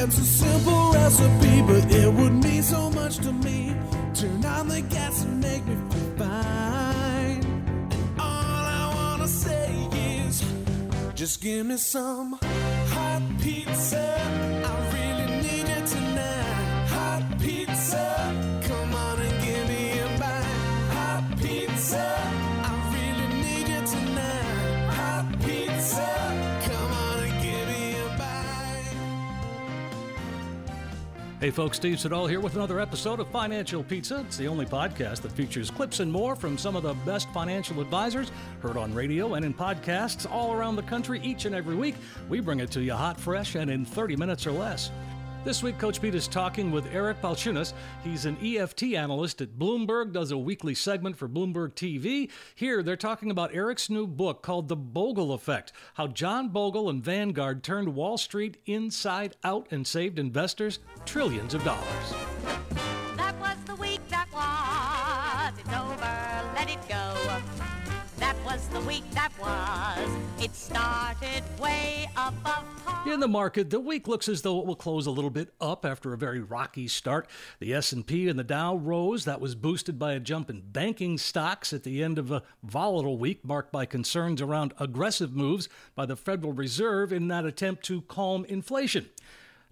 It's a simple recipe, but it would mean so much to me. Turn on the gas and make me feel fine. All I wanna say is, just give me some hot pizza. I Hey folks, Steve Siddall here with another episode of Financial Pizza. It's the only podcast that features clips and more from some of the best financial advisors heard on radio and in podcasts all around the country each and every week. We bring it to you hot, fresh, and in 30 minutes or less. This week, Coach Pete is talking with Eric Balchunas. He's an EFT analyst at Bloomberg, does a weekly segment for Bloomberg TV. Here, they're talking about Eric's new book called The Bogle Effect How John Bogle and Vanguard turned Wall Street inside out and saved investors trillions of dollars. Was the week that was. It started way above par. In the market, the week looks as though it will close a little bit up after a very rocky start. The S&P and the Dow rose. That was boosted by a jump in banking stocks at the end of a volatile week marked by concerns around aggressive moves by the Federal Reserve in that attempt to calm inflation.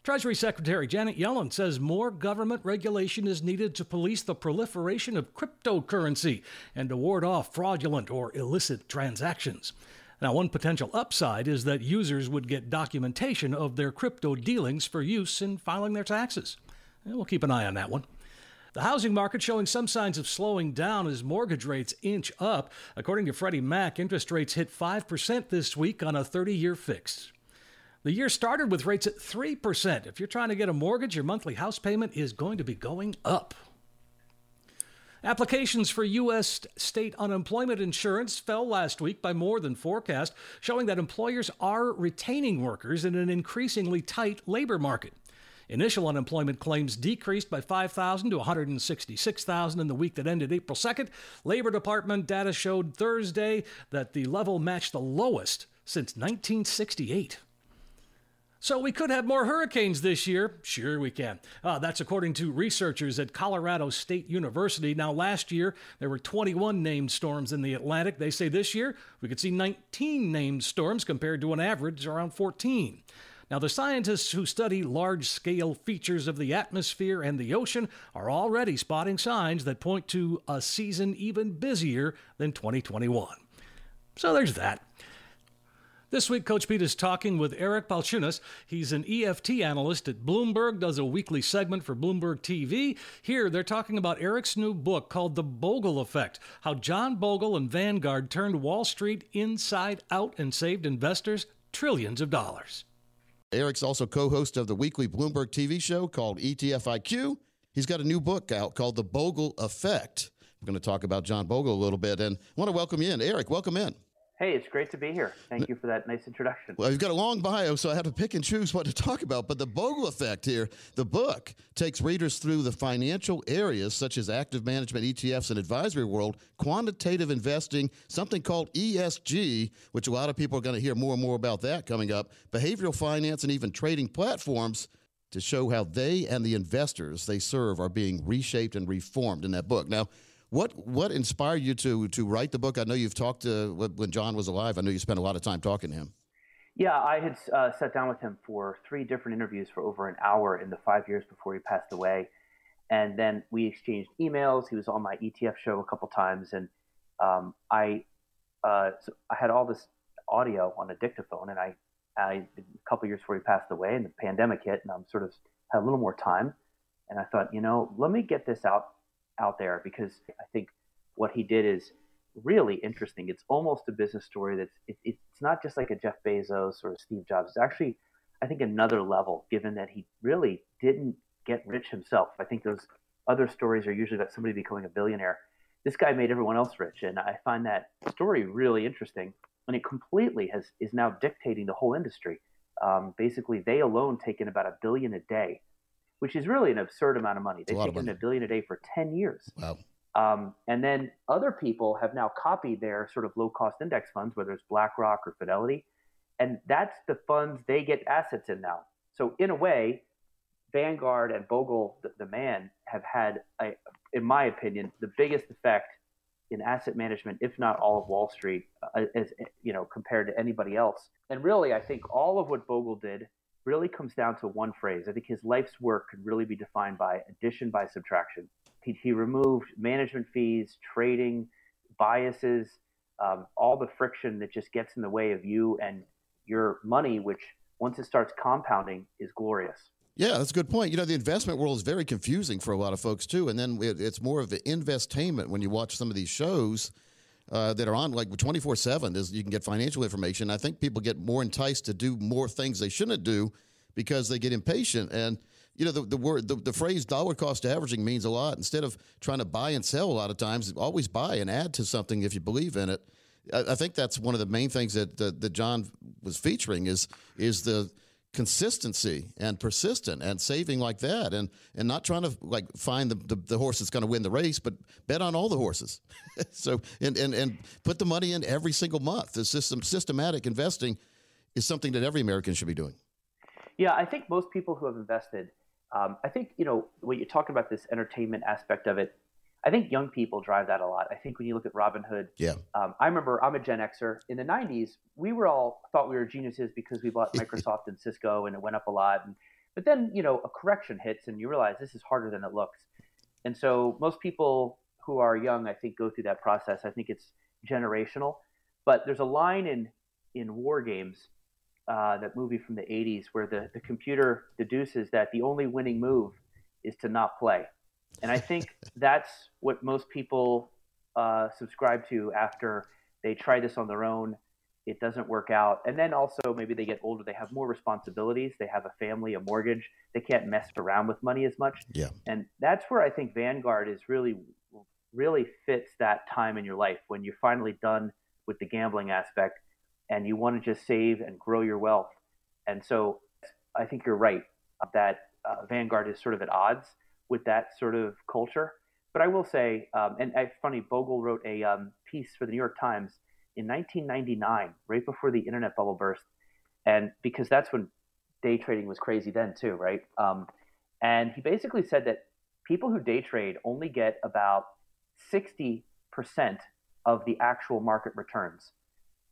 Treasury Secretary Janet Yellen says more government regulation is needed to police the proliferation of cryptocurrency and to ward off fraudulent or illicit transactions. Now, one potential upside is that users would get documentation of their crypto dealings for use in filing their taxes. We'll keep an eye on that one. The housing market showing some signs of slowing down as mortgage rates inch up. According to Freddie Mac, interest rates hit 5% this week on a 30 year fix. The year started with rates at 3%. If you're trying to get a mortgage, your monthly house payment is going to be going up. Applications for U.S. state unemployment insurance fell last week by more than forecast, showing that employers are retaining workers in an increasingly tight labor market. Initial unemployment claims decreased by 5,000 to 166,000 in the week that ended April 2nd. Labor Department data showed Thursday that the level matched the lowest since 1968. So we could have more hurricanes this year. Sure, we can. Uh, that's according to researchers at Colorado State University. Now, last year there were 21 named storms in the Atlantic. They say this year we could see 19 named storms compared to an average around 14. Now, the scientists who study large scale features of the atmosphere and the ocean are already spotting signs that point to a season even busier than 2021. So there's that. This week, Coach Pete is talking with Eric Balchunas. He's an EFT analyst at Bloomberg, does a weekly segment for Bloomberg TV. Here, they're talking about Eric's new book called The Bogle Effect How John Bogle and Vanguard turned Wall Street inside out and saved investors trillions of dollars. Eric's also co host of the weekly Bloomberg TV show called ETF IQ. He's got a new book out called The Bogle Effect. We're going to talk about John Bogle a little bit and I want to welcome you in. Eric, welcome in. Hey, it's great to be here. Thank you for that nice introduction. Well, you've got a long bio, so I have to pick and choose what to talk about. But the Bogle effect here, the book takes readers through the financial areas such as active management, ETFs, and advisory world, quantitative investing, something called ESG, which a lot of people are going to hear more and more about that coming up, behavioral finance, and even trading platforms to show how they and the investors they serve are being reshaped and reformed in that book. Now, what what inspired you to to write the book? I know you've talked to when John was alive. I know you spent a lot of time talking to him. Yeah, I had uh, sat down with him for three different interviews for over an hour in the five years before he passed away, and then we exchanged emails. He was on my ETF show a couple times, and um, I uh, so I had all this audio on a dictaphone, and I, I a couple years before he passed away, and the pandemic hit, and I'm sort of had a little more time, and I thought, you know, let me get this out out there because I think what he did is really interesting. It's almost a business story that's it, it's not just like a Jeff Bezos or a Steve Jobs. It's actually I think another level, given that he really didn't get rich himself. I think those other stories are usually about somebody becoming a billionaire. This guy made everyone else rich, and I find that story really interesting. And it completely has is now dictating the whole industry. Um, basically, they alone take in about a billion a day which is really an absurd amount of money. They've taken a billion a day for 10 years. Wow. Um, and then other people have now copied their sort of low cost index funds, whether it's BlackRock or Fidelity. And that's the funds they get assets in now. So, in a way, Vanguard and Bogle, the, the man, have had, a, in my opinion, the biggest effect in asset management, if not all of Wall Street, uh, as you know, compared to anybody else. And really, I think all of what Bogle did really comes down to one phrase. I think his life's work could really be defined by addition by subtraction. He, he removed management fees, trading, biases, um, all the friction that just gets in the way of you and your money, which once it starts compounding is glorious. Yeah, that's a good point. You know, the investment world is very confusing for a lot of folks too, and then it, it's more of the investainment when you watch some of these shows uh, that are on like 24 7 is you can get financial information. I think people get more enticed to do more things they shouldn't do because they get impatient. And, you know, the, the word, the, the phrase dollar cost averaging means a lot. Instead of trying to buy and sell a lot of times, always buy and add to something if you believe in it. I, I think that's one of the main things that, that, that John was featuring is, is the, consistency and persistent and saving like that and and not trying to like find the, the, the horse that's going to win the race but bet on all the horses. So and, and and put the money in every single month. The system systematic investing is something that every american should be doing. Yeah i think most people who have invested um, i think you know when you're talking about this entertainment aspect of it I think young people drive that a lot. I think when you look at Robinhood, yeah. Um, I remember I'm a Gen Xer. In the '90s, we were all thought we were geniuses because we bought Microsoft and Cisco, and it went up a lot. And, but then you know a correction hits, and you realize this is harder than it looks. And so most people who are young, I think, go through that process. I think it's generational. But there's a line in in War Games, uh, that movie from the '80s, where the the computer deduces that the only winning move is to not play. And I think that's what most people uh, subscribe to after they try this on their own. It doesn't work out. And then also, maybe they get older, they have more responsibilities. They have a family, a mortgage. They can't mess around with money as much. Yeah. And that's where I think Vanguard is really, really fits that time in your life when you're finally done with the gambling aspect and you want to just save and grow your wealth. And so I think you're right that uh, Vanguard is sort of at odds with that sort of culture. But I will say, um, and funny, Bogle wrote a um, piece for the New York Times in 1999, right before the internet bubble burst, and because that's when day trading was crazy then too, right? Um, and he basically said that people who day trade only get about 60% of the actual market returns.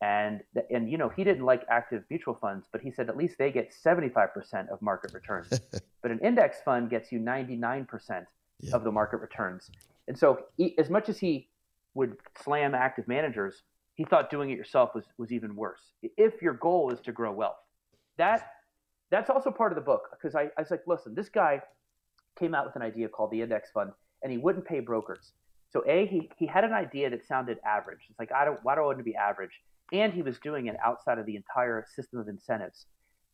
And, and you know he didn't like active mutual funds, but he said at least they get 75% of market returns. but an index fund gets you 99% yeah. of the market returns. And so, he, as much as he would slam active managers, he thought doing it yourself was was even worse. If your goal is to grow wealth, that that's also part of the book because I, I was like, listen, this guy came out with an idea called the index fund, and he wouldn't pay brokers. So a he he had an idea that sounded average. It's like I don't why do I want to be average? And he was doing it outside of the entire system of incentives.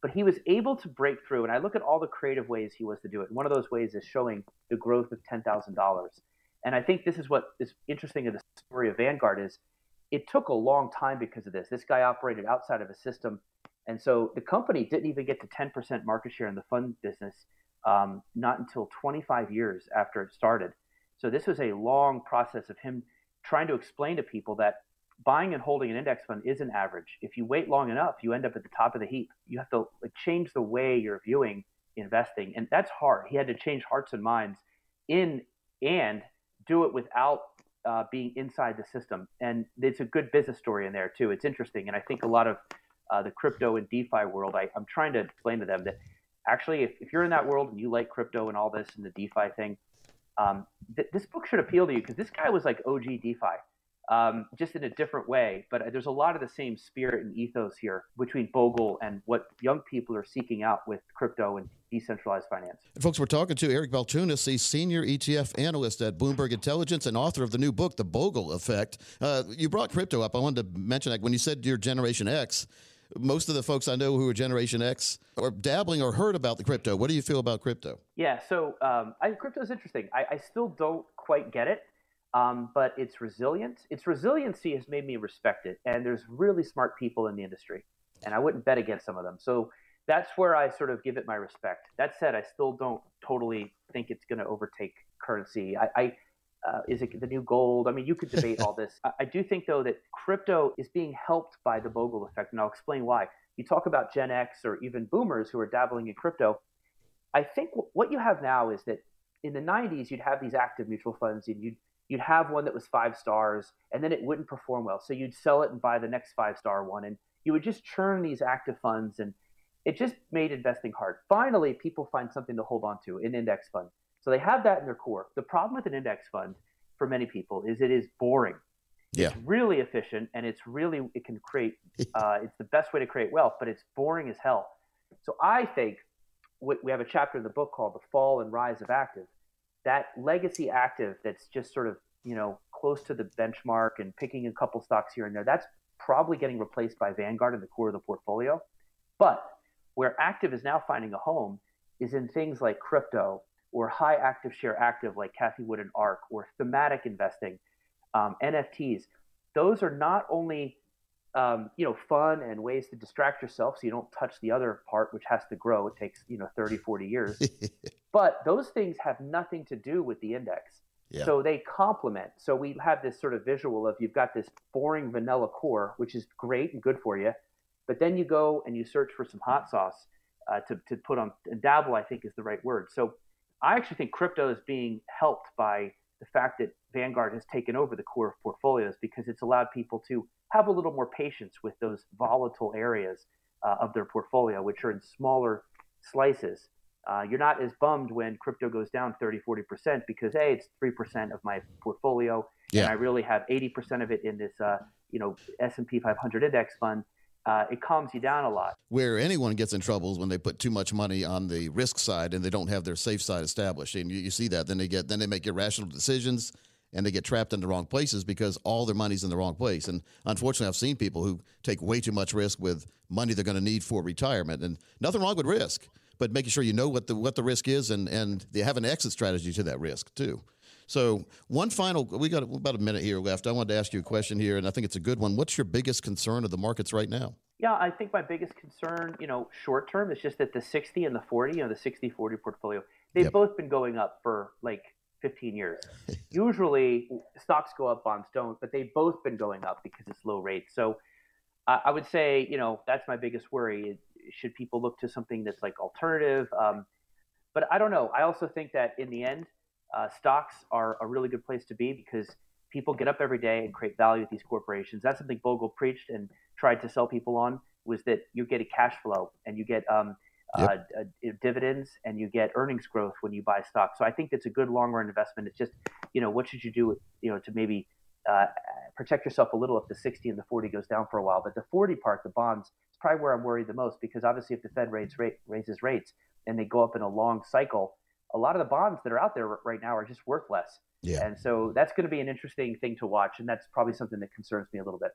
But he was able to break through, and I look at all the creative ways he was to do it. One of those ways is showing the growth of ten thousand dollars, and I think this is what is interesting in the story of Vanguard is it took a long time because of this. This guy operated outside of a system, and so the company didn't even get to ten percent market share in the fund business, um, not until 25 years after it started. So this was a long process of him trying to explain to people that buying and holding an index fund is an average. If you wait long enough, you end up at the top of the heap. You have to like change the way you're viewing investing, and that's hard. He had to change hearts and minds in and do it without uh, being inside the system. And it's a good business story in there too. It's interesting, and I think a lot of uh, the crypto and DeFi world, I, am trying to explain to them that actually, if, if you're in that world and you like crypto and all this and the DeFi thing, um, th- this book should appeal to you because this guy was like OG DeFi um, just in a different way. But there's a lot of the same spirit and ethos here between Bogle and what young people are seeking out with crypto and decentralized finance. Folks, we're talking to Eric Balchunas, the senior ETF analyst at Bloomberg Intelligence and author of the new book, The Bogle Effect. Uh, you brought crypto up. I wanted to mention that when you said you're Generation X, most of the folks I know who are Generation X are dabbling or heard about the crypto. What do you feel about crypto? Yeah, so um, crypto is interesting. I, I still don't quite get it um, but it's resilient. Its resiliency has made me respect it, and there's really smart people in the industry, and I wouldn't bet against some of them. So that's where I sort of give it my respect. That said, I still don't totally think it's going to overtake currency. I, I uh, is it the new gold? I mean, you could debate all this. I, I, do think though that crypto is being helped by the Bogle effect, and I'll explain why. You talk about Gen X or even Boomers who are dabbling in crypto. I think w- what you have now is that in the 90s, you'd have these active mutual funds and you'd, you'd have one that was five stars and then it wouldn't perform well. So you'd sell it and buy the next five star one. And you would just churn these active funds and it just made investing hard. Finally, people find something to hold on to, an index fund. So they have that in their core. The problem with an index fund for many people is it is boring. Yeah. It's really efficient and it's really, it can create, uh, it's the best way to create wealth, but it's boring as hell. So I think we have a chapter in the book called The Fall and Rise of Active. That legacy active that's just sort of, you know, close to the benchmark and picking a couple stocks here and there, that's probably getting replaced by Vanguard in the core of the portfolio. But where active is now finding a home is in things like crypto or high active share active like Cathie Wood and ARK or thematic investing, um, NFTs. Those are not only um, you know fun and ways to distract yourself so you don't touch the other part which has to grow. It takes you know 30 40 years. But those things have nothing to do with the index. Yeah. so they complement. So we have this sort of visual of you've got this boring vanilla core which is great and good for you. But then you go and you search for some hot sauce uh, to, to put on, and dabble, I think is the right word. So I actually think crypto is being helped by the fact that Vanguard has taken over the core portfolios because it's allowed people to have a little more patience with those volatile areas uh, of their portfolio, which are in smaller slices. Uh, you're not as bummed when crypto goes down 30, 40% because, hey, it's 3% of my portfolio. Yeah. And I really have 80% of it in this, uh, you know, S&P 500 index fund uh, it calms you down a lot. Where anyone gets in trouble is when they put too much money on the risk side and they don't have their safe side established. And you, you see that. Then they get then they make irrational decisions and they get trapped in the wrong places because all their money's in the wrong place. And unfortunately, I've seen people who take way too much risk with money they're going to need for retirement. And nothing wrong with risk, but making sure you know what the what the risk is and and they have an exit strategy to that risk too. So, one final, we got about a minute here left. I wanted to ask you a question here, and I think it's a good one. What's your biggest concern of the markets right now? Yeah, I think my biggest concern, you know, short term is just that the 60 and the 40, you know, the 60 40 portfolio, they've yep. both been going up for like 15 years. Usually stocks go up, bonds don't, but they've both been going up because it's low rates. So, I would say, you know, that's my biggest worry. Should people look to something that's like alternative? Um, but I don't know. I also think that in the end, uh, stocks are a really good place to be because people get up every day and create value at these corporations. That's something Bogle preached and tried to sell people on was that you get a cash flow and you get um, yep. uh, uh, dividends and you get earnings growth when you buy stock. So I think it's a good long run investment. It's just, you know, what should you do, you know, to maybe uh, protect yourself a little if the 60 and the 40 goes down for a while. But the 40 part, the bonds, is probably where I'm worried the most because obviously if the Fed rates rate, raises rates and they go up in a long cycle, a lot of the bonds that are out there right now are just worth less. Yeah. And so that's going to be an interesting thing to watch, and that's probably something that concerns me a little bit.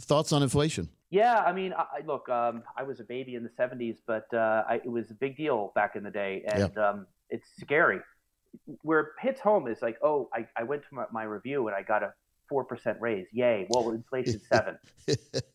Thoughts on inflation? Yeah, I mean, I, look, um, I was a baby in the '70s, but uh, I, it was a big deal back in the day, and yeah. um, it's scary. Where it hits home is like, oh, I, I went to my, my review and I got a four percent raise. Yay! Well, inflation's seven.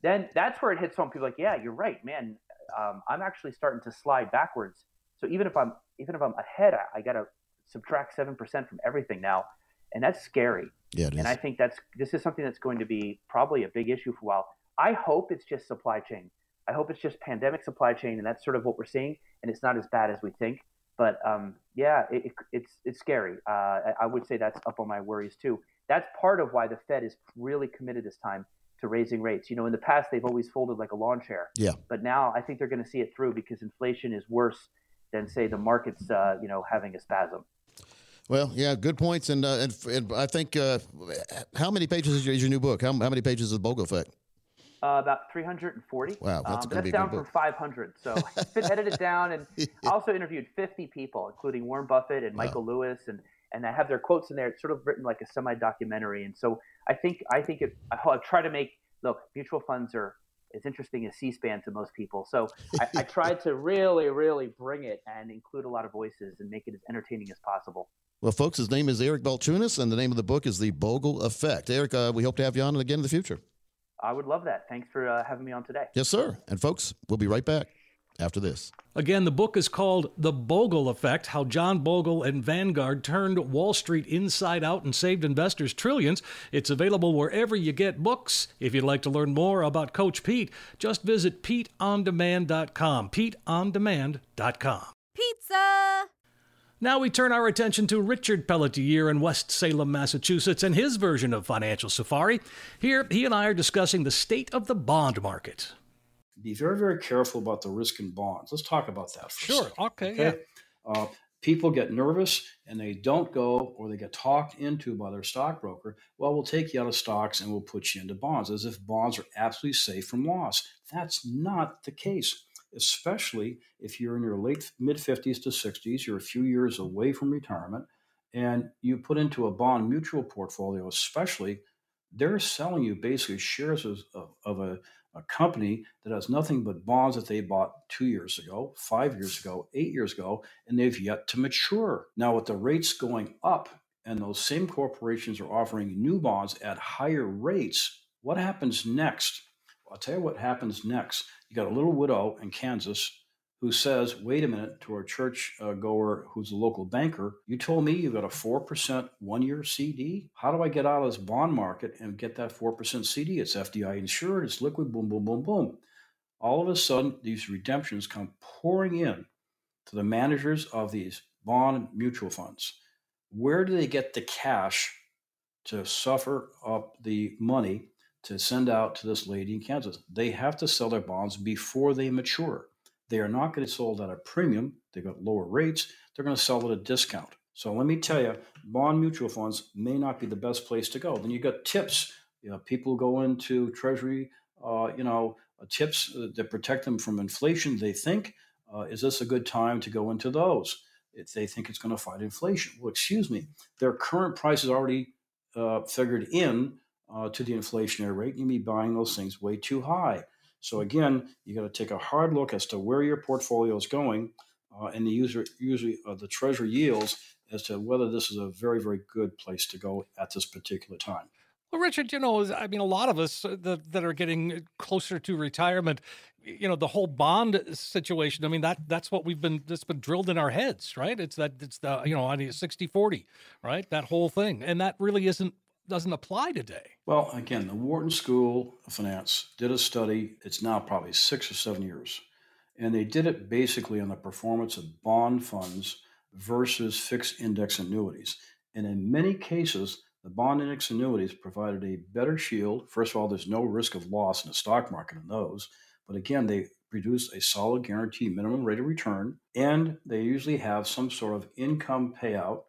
then that's where it hits home. People are like, yeah, you're right, man. Um, I'm actually starting to slide backwards. So even if I'm even if I'm ahead, I, I got to subtract seven percent from everything now, and that's scary. Yeah, and I think that's this is something that's going to be probably a big issue for a while. I hope it's just supply chain. I hope it's just pandemic supply chain, and that's sort of what we're seeing, and it's not as bad as we think. But um, yeah, it, it, it's it's scary. Uh, I would say that's up on my worries too. That's part of why the Fed is really committed this time to raising rates. You know, in the past they've always folded like a lawn chair. Yeah. But now I think they're going to see it through because inflation is worse than say the market's uh, you know having a spasm. Well, yeah, good points, and uh, and, and I think uh, how many pages is your, is your new book? How, how many pages is Bogle Effect? Uh, about 340. Wow, that's, um, that's down from 500. So I've been edited down, and yeah. I also interviewed 50 people, including Warren Buffett and Michael wow. Lewis, and and I have their quotes in there. It's sort of written like a semi-documentary, and so I think I think it, I, I try to make look mutual funds are as interesting as C-SPAN to most people. So I, I tried to really, really bring it and include a lot of voices and make it as entertaining as possible. Well, folks, his name is Eric Balchunas, and the name of the book is The Bogle Effect. Eric, uh, we hope to have you on again in the future. I would love that. Thanks for uh, having me on today. Yes, sir. And folks, we'll be right back after this. Again, the book is called The Bogle Effect How John Bogle and Vanguard Turned Wall Street Inside Out and Saved Investors Trillions. It's available wherever you get books. If you'd like to learn more about Coach Pete, just visit PeteOnDemand.com. PeteOnDemand.com. Pizza! Now we turn our attention to Richard Pelletier in West Salem, Massachusetts, and his version of Financial Safari. Here, he and I are discussing the state of the bond market. Be very, very careful about the risk in bonds. Let's talk about that for sure. Okay, okay, yeah. Uh, people get nervous and they don't go or they get talked into by their stockbroker. Well, we'll take you out of stocks and we'll put you into bonds as if bonds are absolutely safe from loss. That's not the case especially if you're in your late mid 50s to 60s, you're a few years away from retirement, and you put into a bond mutual portfolio, especially, they're selling you basically shares of, of a, a company that has nothing but bonds that they bought two years ago, five years ago, eight years ago, and they've yet to mature. Now, with the rates going up, and those same corporations are offering new bonds at higher rates, what happens next? I'll tell you what happens next. You got a little widow in Kansas who says, wait a minute, to our church uh, goer who's a local banker, you told me you got a 4% one year CD? How do I get out of this bond market and get that 4% CD? It's FDI insured, it's liquid, boom, boom, boom, boom. All of a sudden, these redemptions come pouring in to the managers of these bond mutual funds. Where do they get the cash to suffer up the money to send out to this lady in Kansas. They have to sell their bonds before they mature. They are not going to sold at a premium. They've got lower rates. They're going to sell at a discount. So let me tell you, bond mutual funds may not be the best place to go. Then you got TIPS. You know, people go into Treasury, uh, you know, uh, TIPS that protect them from inflation. They think, uh, is this a good time to go into those? If they think it's going to fight inflation. Well, excuse me, their current price is already uh, figured in uh, to the inflationary rate, you may be buying those things way too high. So again, you got to take a hard look as to where your portfolio is going, uh, and the user usually uh, the treasury yields as to whether this is a very very good place to go at this particular time. Well, Richard, you know, I mean, a lot of us uh, that, that are getting closer to retirement, you know, the whole bond situation. I mean, that that's what we've been that's been drilled in our heads, right? It's that it's the you know, I mean, 60 40, right? That whole thing, and that really isn't doesn't apply today. Well, again, the Wharton School of Finance did a study. It's now probably six or seven years. And they did it basically on the performance of bond funds versus fixed index annuities. And in many cases, the bond index annuities provided a better shield. First of all, there's no risk of loss in the stock market in those. But again, they produce a solid guaranteed minimum rate of return. And they usually have some sort of income payout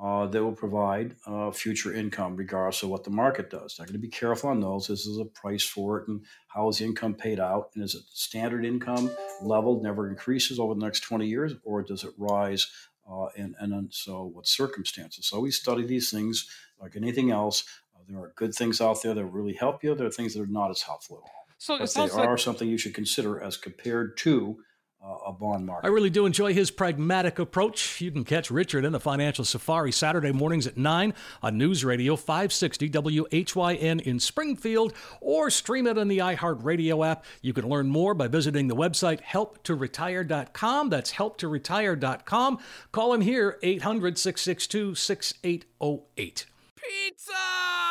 uh, that will provide uh, future income regardless of what the market does. They're going to be careful on those. This is a price for it, and how is the income paid out? And is it standard income level never increases over the next 20 years, or does it rise? Uh, and, and so, what circumstances? So, we study these things like anything else. Uh, there are good things out there that really help you. There are things that are not as helpful at all. So, but they are like- something you should consider as compared to a bond market. I really do enjoy his pragmatic approach. You can catch Richard in the Financial Safari Saturday mornings at 9 on News Radio 560 WHYN in Springfield or stream it on the iHeartRadio app. You can learn more by visiting the website helptoretire.com. That's helptoretire.com. Call him here 800 662 6808. Pizza!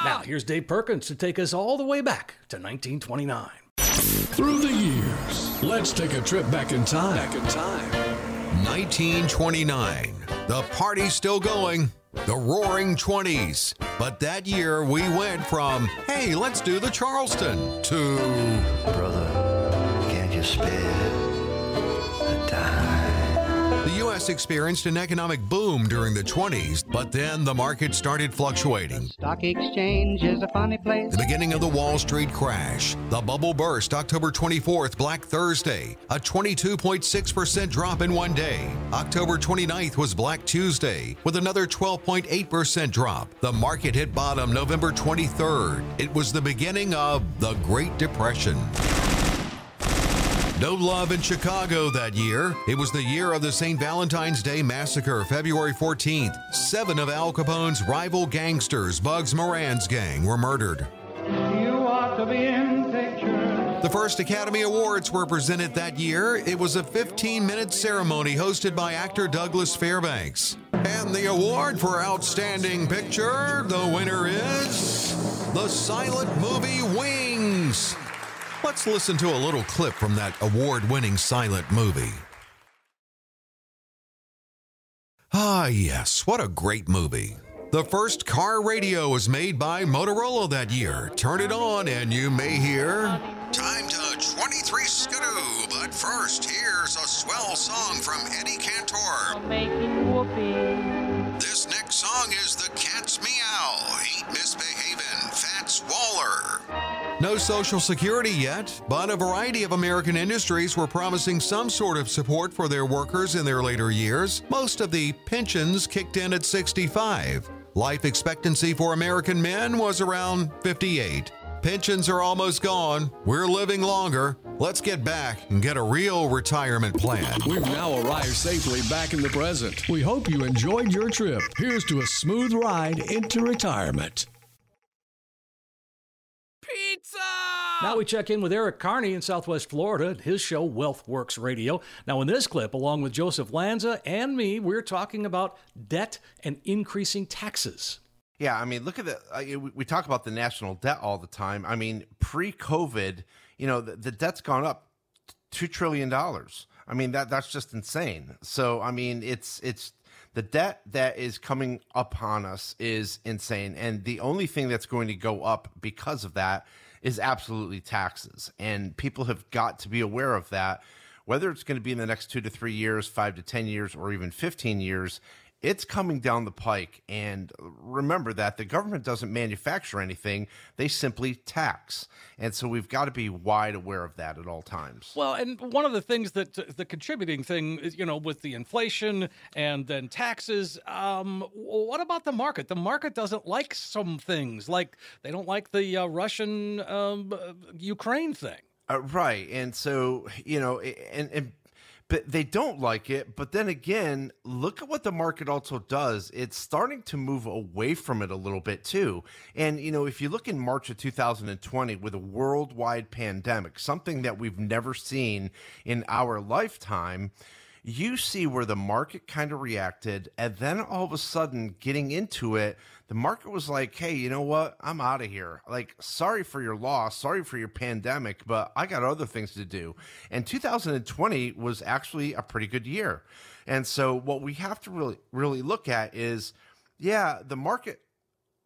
Now, here's Dave Perkins to take us all the way back to 1929. Through the years, let's take a trip back in time. Back in time. 1929. The party's still going. The roaring 20s. But that year we went from, hey, let's do the Charleston, to. Brother, can't you spare? U.S. experienced an economic boom during the 20s, but then the market started fluctuating. Stock exchange is a funny place. The beginning of the Wall Street crash. The bubble burst October 24th, Black Thursday, a 22.6% drop in one day. October 29th was Black Tuesday, with another 12.8% drop. The market hit bottom November 23rd. It was the beginning of the Great Depression. No love in Chicago that year. It was the year of the St. Valentine's Day Massacre, February 14th. Seven of Al Capone's rival gangsters, Bugs Moran's gang, were murdered. The first Academy Awards were presented that year. It was a 15 minute ceremony hosted by actor Douglas Fairbanks. And the award for Outstanding Picture, the winner is the silent movie Wings. Let's listen to a little clip from that award winning silent movie. Ah, yes, what a great movie. The first car radio was made by Motorola that year. Turn it on and you may hear. Time to 23 Skidoo, but first, here's a swell song from Eddie Cantor. This next song is The Cat's Meow, Ain't Misbehavin', Fats Waller. No Social Security yet, but a variety of American industries were promising some sort of support for their workers in their later years. Most of the pensions kicked in at 65. Life expectancy for American men was around 58. Pensions are almost gone. We're living longer. Let's get back and get a real retirement plan. We've now arrived safely back in the present. We hope you enjoyed your trip. Here's to a smooth ride into retirement. Pizza! Now we check in with Eric Kearney in Southwest Florida at his show WealthWorks Radio. Now, in this clip, along with Joseph Lanza and me, we're talking about debt and increasing taxes. Yeah, I mean, look at the. Uh, we we talk about the national debt all the time. I mean, pre-COVID, you know, the, the debt's gone up two trillion dollars. I mean, that that's just insane. So, I mean, it's it's the debt that is coming upon us is insane, and the only thing that's going to go up because of that is absolutely taxes. And people have got to be aware of that. Whether it's going to be in the next two to three years, five to ten years, or even fifteen years, it's coming down the pike. And remember that the government doesn't manufacture anything, they simply tax. And so we've got to be wide aware of that at all times. Well, and one of the things that the contributing thing is, you know, with the inflation and then taxes, um, what about the market? The market doesn't like some things, like they don't like the uh, Russian um, uh, Ukraine thing. Uh, right. And so, you know, and, and but they don't like it. But then again, look at what the market also does. It's starting to move away from it a little bit too. And, you know, if you look in March of 2020 with a worldwide pandemic, something that we've never seen in our lifetime, you see where the market kind of reacted. And then all of a sudden, getting into it, the market was like, hey, you know what? I'm out of here. Like, sorry for your loss, sorry for your pandemic, but I got other things to do. And 2020 was actually a pretty good year. And so, what we have to really, really look at is, yeah, the market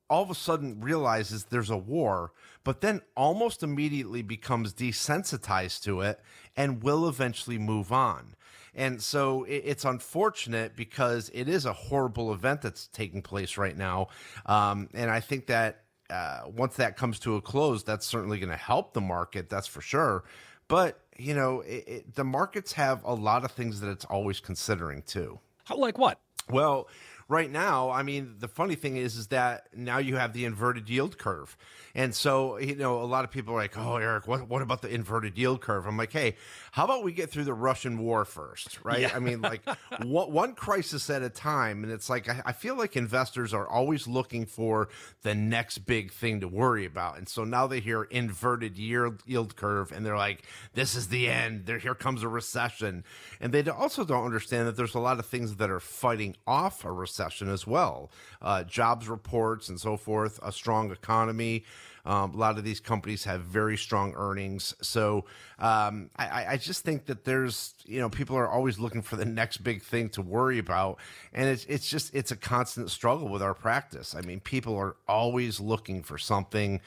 all of a sudden realizes there's a war, but then almost immediately becomes desensitized to it and will eventually move on. And so it, it's unfortunate because it is a horrible event that's taking place right now. Um, and I think that uh, once that comes to a close, that's certainly going to help the market. That's for sure. But, you know, it, it, the markets have a lot of things that it's always considering too. Like what? Well, right now, I mean, the funny thing is, is that now you have the inverted yield curve. And so, you know, a lot of people are like, oh, Eric, what, what about the inverted yield curve? I'm like, hey, how about we get through the Russian war first, right? Yeah. I mean, like one, one crisis at a time. And it's like, I, I feel like investors are always looking for the next big thing to worry about. And so now they hear inverted yield, yield curve and they're like, this is the end. There, here comes a recession. And they also don't understand that there's a lot of things that are fighting off a recession as well uh, jobs reports and so forth, a strong economy. Um, a lot of these companies have very strong earnings. So um, I, I, just think that there's, you know, people are always looking for the next big thing to worry about. And it's, it's just, it's a constant struggle with our practice. I mean, people are always looking for something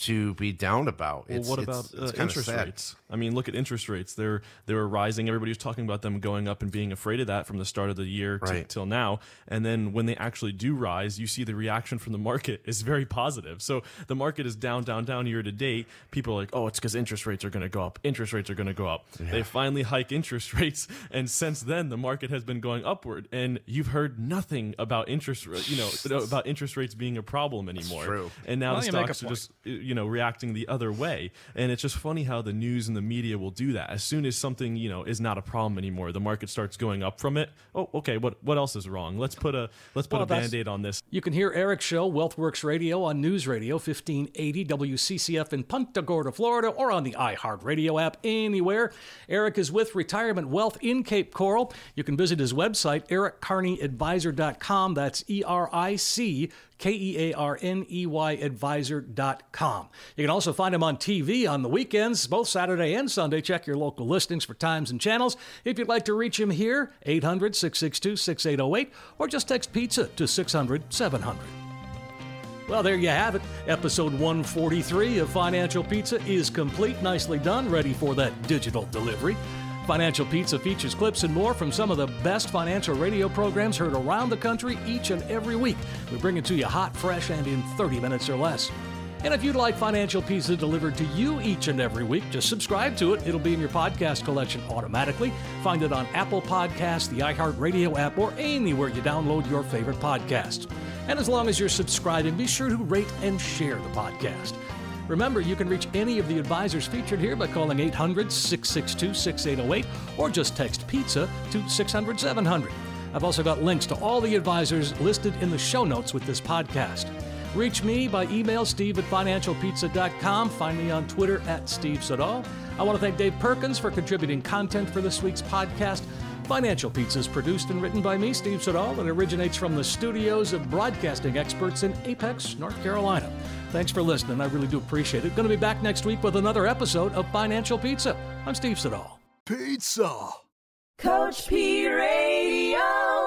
to be down about. Well, what it's- about it's uh, interest sad. rates? I mean, look at interest rates. They're they were rising. Everybody was talking about them going up and being afraid of that from the start of the year Right. till now. And then when they actually do rise, you see the reaction from the market is very positive. So the market is down, down, down year to date. People are like, oh, it's because interest rates are going to go up. Interest rates are going to go up. They finally hike interest rates, and since then the market has been going upward. And you've heard nothing about interest, you know, about interest rates being a problem anymore. true. And now Well, the you make a stocks are point. just you know reacting the other way and it's just funny how the news and the media will do that as soon as something you know is not a problem anymore the market starts going up from it oh okay what what else is wrong let's put a let's put Well, a band-aid on this You can hear Eric's show, WealthWorks Radio, on News Radio 1580 WCCF in Punta Gorda, Florida, or on the iHeartRadio app anywhere. Eric is with Retirement Wealth in Cape Coral. You can visit his website, erickearneyadvisor.com. That's E R I C K E A R N E Y advisor.com. You can also find him on TV on the weekends, both Saturday and Sunday. Check your local listings for times and channels. If you'd like to reach him here, 800 662 6808, or just text pizza to 600 700. Well, there you have it. Episode 143 of Financial Pizza is complete, nicely done, ready for that digital delivery. Financial Pizza features clips and more from some of the best financial radio programs heard around the country each and every week. We bring it to you hot, fresh, and in 30 minutes or less. And if you'd like Financial Pizza delivered to you each and every week, just subscribe to it. It'll be in your podcast collection automatically. Find it on Apple Podcasts, the iHeartRadio app, or anywhere you download your favorite podcasts. And as long as you're subscribing, be sure to rate and share the podcast. Remember, you can reach any of the advisors featured here by calling 800 662 6808 or just text pizza to 600 700. I've also got links to all the advisors listed in the show notes with this podcast. Reach me by email, steve at financialpizza.com. Find me on Twitter at Steve Siddall. I want to thank Dave Perkins for contributing content for this week's podcast. Financial Pizza is produced and written by me, Steve Siddall, and originates from the studios of broadcasting experts in Apex, North Carolina. Thanks for listening. I really do appreciate it. Going to be back next week with another episode of Financial Pizza. I'm Steve Siddall. Pizza. Coach P Radio.